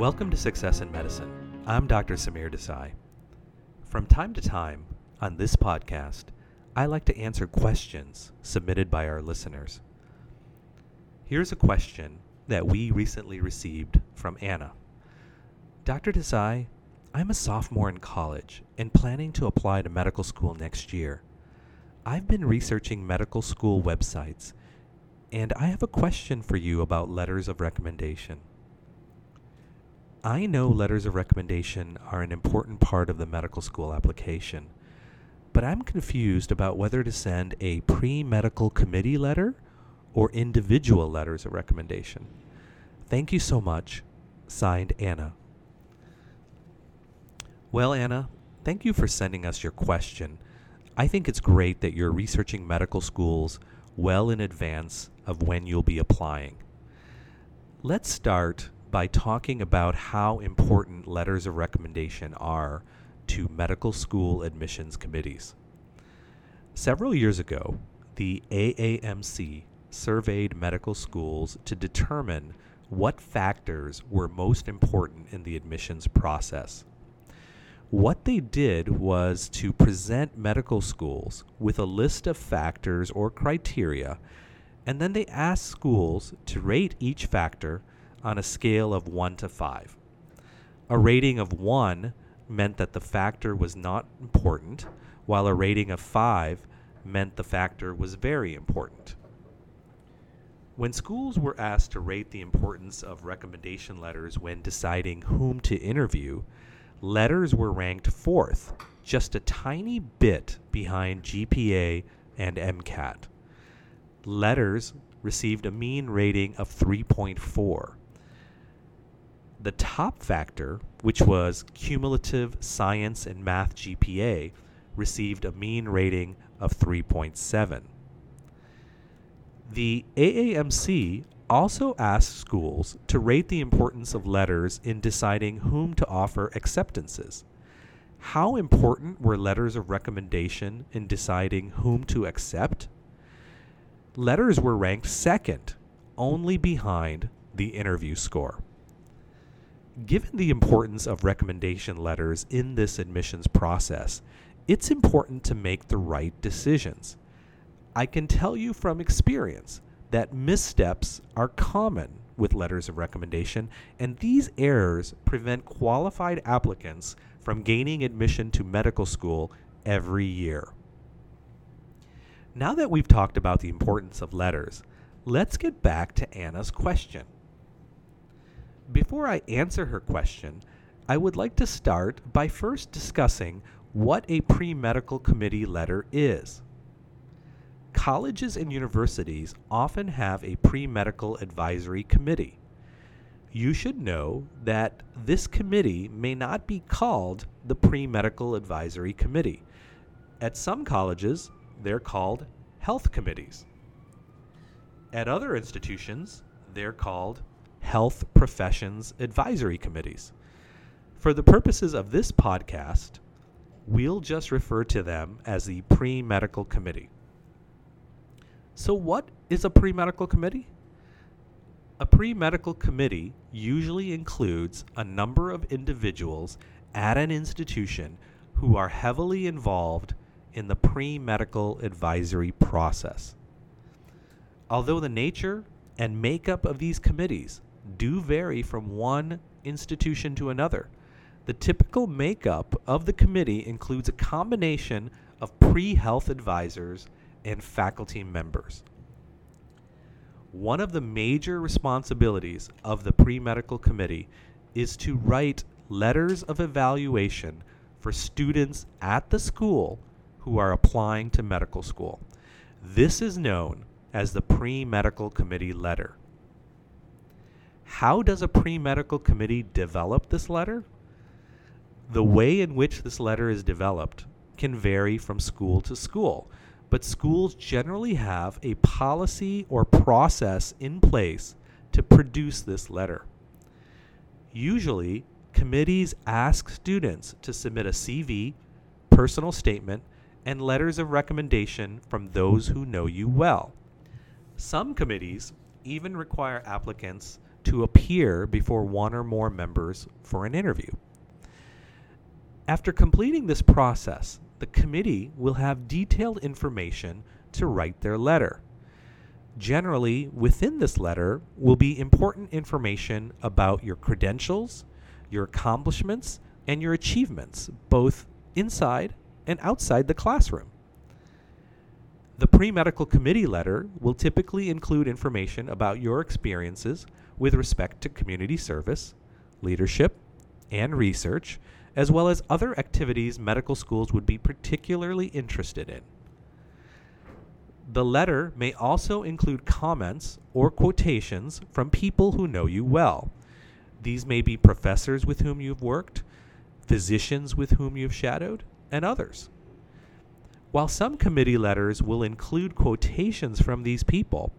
Welcome to Success in Medicine. I'm Dr. Samir Desai. From time to time on this podcast, I like to answer questions submitted by our listeners. Here's a question that we recently received from Anna. Dr. Desai, I'm a sophomore in college and planning to apply to medical school next year. I've been researching medical school websites, and I have a question for you about letters of recommendation. I know letters of recommendation are an important part of the medical school application, but I'm confused about whether to send a pre medical committee letter or individual letters of recommendation. Thank you so much. Signed, Anna. Well, Anna, thank you for sending us your question. I think it's great that you're researching medical schools well in advance of when you'll be applying. Let's start by talking about how important letters of recommendation are to medical school admissions committees. Several years ago, the AAMC surveyed medical schools to determine what factors were most important in the admissions process. What they did was to present medical schools with a list of factors or criteria, and then they asked schools to rate each factor on a scale of 1 to 5. A rating of 1 meant that the factor was not important, while a rating of 5 meant the factor was very important. When schools were asked to rate the importance of recommendation letters when deciding whom to interview, letters were ranked fourth, just a tiny bit behind GPA and MCAT. Letters received a mean rating of 3.4. The top factor, which was cumulative science and math GPA, received a mean rating of 3.7. The AAMC also asked schools to rate the importance of letters in deciding whom to offer acceptances. How important were letters of recommendation in deciding whom to accept? Letters were ranked second, only behind the interview score. Given the importance of recommendation letters in this admissions process, it's important to make the right decisions. I can tell you from experience that missteps are common with letters of recommendation, and these errors prevent qualified applicants from gaining admission to medical school every year. Now that we've talked about the importance of letters, let's get back to Anna's question. Before I answer her question, I would like to start by first discussing what a pre medical committee letter is. Colleges and universities often have a pre medical advisory committee. You should know that this committee may not be called the pre medical advisory committee. At some colleges, they're called health committees. At other institutions, they're called health professions advisory committees. For the purposes of this podcast, we'll just refer to them as the pre medical committee. So, what is a pre medical committee? A pre medical committee usually includes a number of individuals at an institution who are heavily involved in the pre medical advisory process. Although the nature and makeup of these committees do vary from one institution to another, the typical makeup of the committee includes a combination of pre health advisors and faculty members. One of the major responsibilities of the pre medical committee is to write letters of evaluation for students at the school who are applying to medical school. This is known as the pre medical committee letter. How does a pre medical committee develop this letter? The way in which this letter is developed can vary from school to school but schools generally have a policy or process in place to produce this letter. Usually, committees ask students to submit a CV, personal statement, and letters of recommendation from those who know you well. Some committees even require applicants to appear before one or more members for an interview. After completing this process, the committee will have detailed information to write their letter. Generally, within this letter will be important information about your credentials, your accomplishments, and your achievements, both inside and outside the classroom. The pre medical committee letter will typically include information about your experiences with respect to community service, leadership, and research, as well as other activities medical schools would be particularly interested in. The letter may also include comments or quotations from people who know you well. These may be professors with whom you've worked, physicians with whom you've shadowed, and others. While some committee letters will include quotations from these people,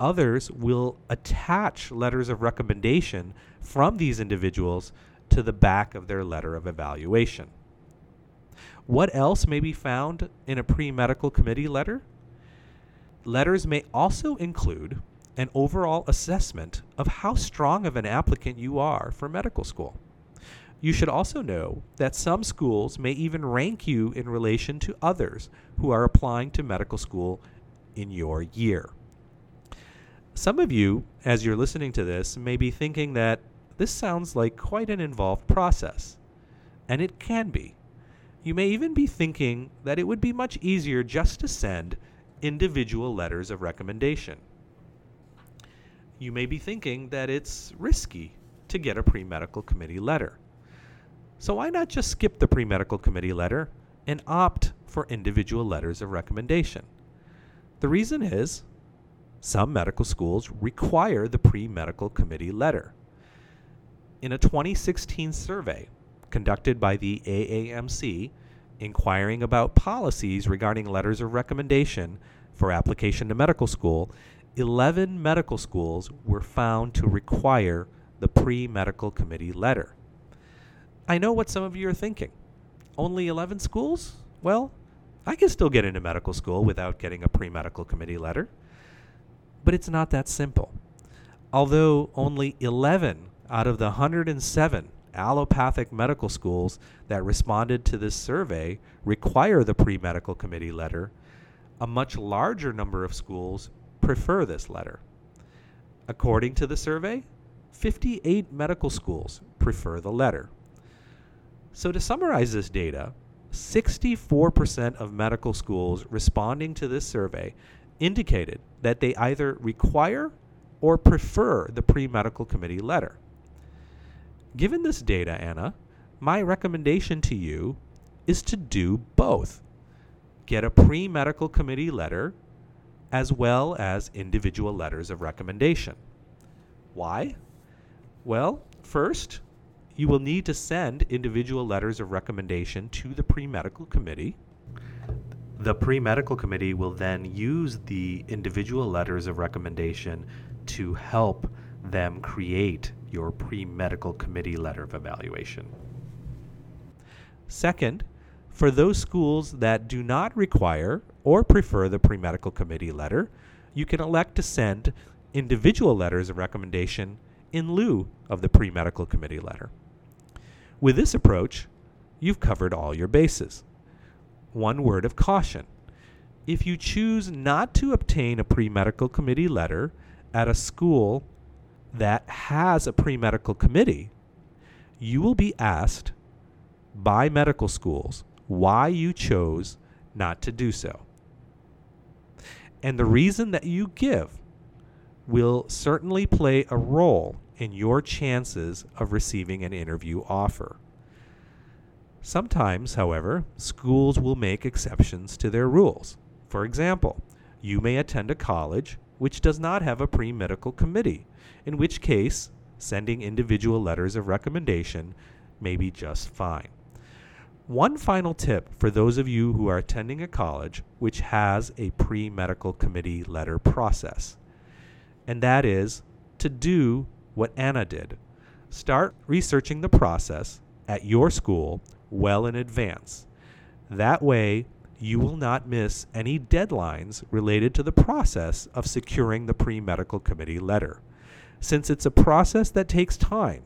others will attach letters of recommendation from these individuals to the back of their letter of evaluation. What else may be found in a pre medical committee letter? Letters may also include an overall assessment of how strong of an applicant you are for medical school. You should also know that some schools may even rank you in relation to others who are applying to medical school in your year. Some of you, as you're listening to this, may be thinking that this sounds like quite an involved process. And it can be. You may even be thinking that it would be much easier just to send individual letters of recommendation. You may be thinking that it's risky to get a pre medical committee letter. So why not just skip the pre medical committee letter and opt for individual letters of recommendation? The reason is some medical schools require the pre medical committee letter. In a 2016 survey conducted by the AAMC, inquiring about policies regarding letters of recommendation for application to medical school, 11 medical schools were found to require the pre medical committee letter. I know what some of you are thinking. Only 11 schools? Well, I can still get into medical school without getting a pre medical committee letter. But it's not that simple. Although only 11 out of the 107 allopathic medical schools that responded to this survey require the pre medical committee letter, a much larger number of schools prefer this letter. According to the survey, 58 medical schools prefer the letter. So, to summarize this data, 64% of medical schools responding to this survey indicated that they either require or prefer the pre medical committee letter. Given this data, Anna, my recommendation to you is to do both. Get a pre medical committee letter as well as individual letters of recommendation. Why? Well, first, you will need to send individual letters of recommendation to the pre medical committee. The pre medical committee will then use the individual letters of recommendation to help them create your pre medical committee letter of evaluation. Second, for those schools that do not require or prefer the pre medical committee letter, you can elect to send individual letters of recommendation in lieu of the pre medical committee letter. With this approach, you've covered all your bases. One word of caution. If you choose not to obtain a pre medical committee letter at a school that has a pre medical committee, you will be asked by medical schools why you chose not to do so. And the reason that you give will certainly play a role in your chances of receiving an interview offer. Sometimes, however, schools will make exceptions to their rules. For example, you may attend a college which does not have a pre medical committee, in which case, sending individual letters of recommendation may be just fine. One final tip for those of you who are attending a college which has a pre medical committee letter process, and that is to do what Anna did. Start researching the process at your school well in advance. That way, you will not miss any deadlines related to the process of securing the pre medical committee letter. since it's a process that takes time.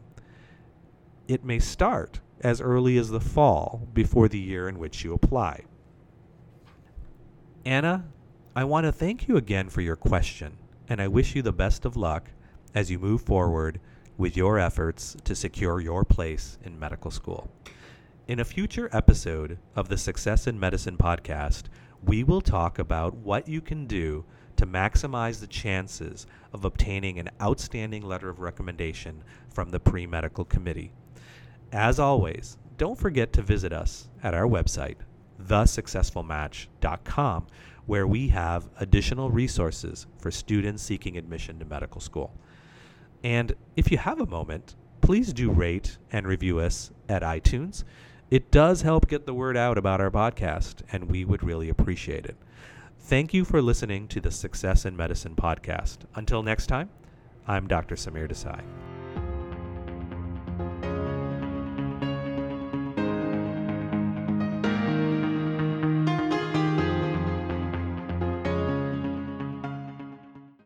It may start as early as the fall before the year in which you apply. Anna, I want to thank you again for your question, and I wish you the best of luck as you move forward with your efforts to secure your place in medical school. In a future episode of the Success in Medicine podcast, we will talk about what you can do to maximize the chances of obtaining an outstanding letter of recommendation from the pre medical committee. As always, don't forget to visit us at our website, thesuccessfulmatch.com, where we have additional resources for students seeking admission to medical school. And if you have a moment, please do rate and review us at iTunes. It does help get the word out about our podcast, and we would really appreciate it. Thank you for listening to the Success in Medicine podcast. Until next time, I'm Dr. Samir Desai.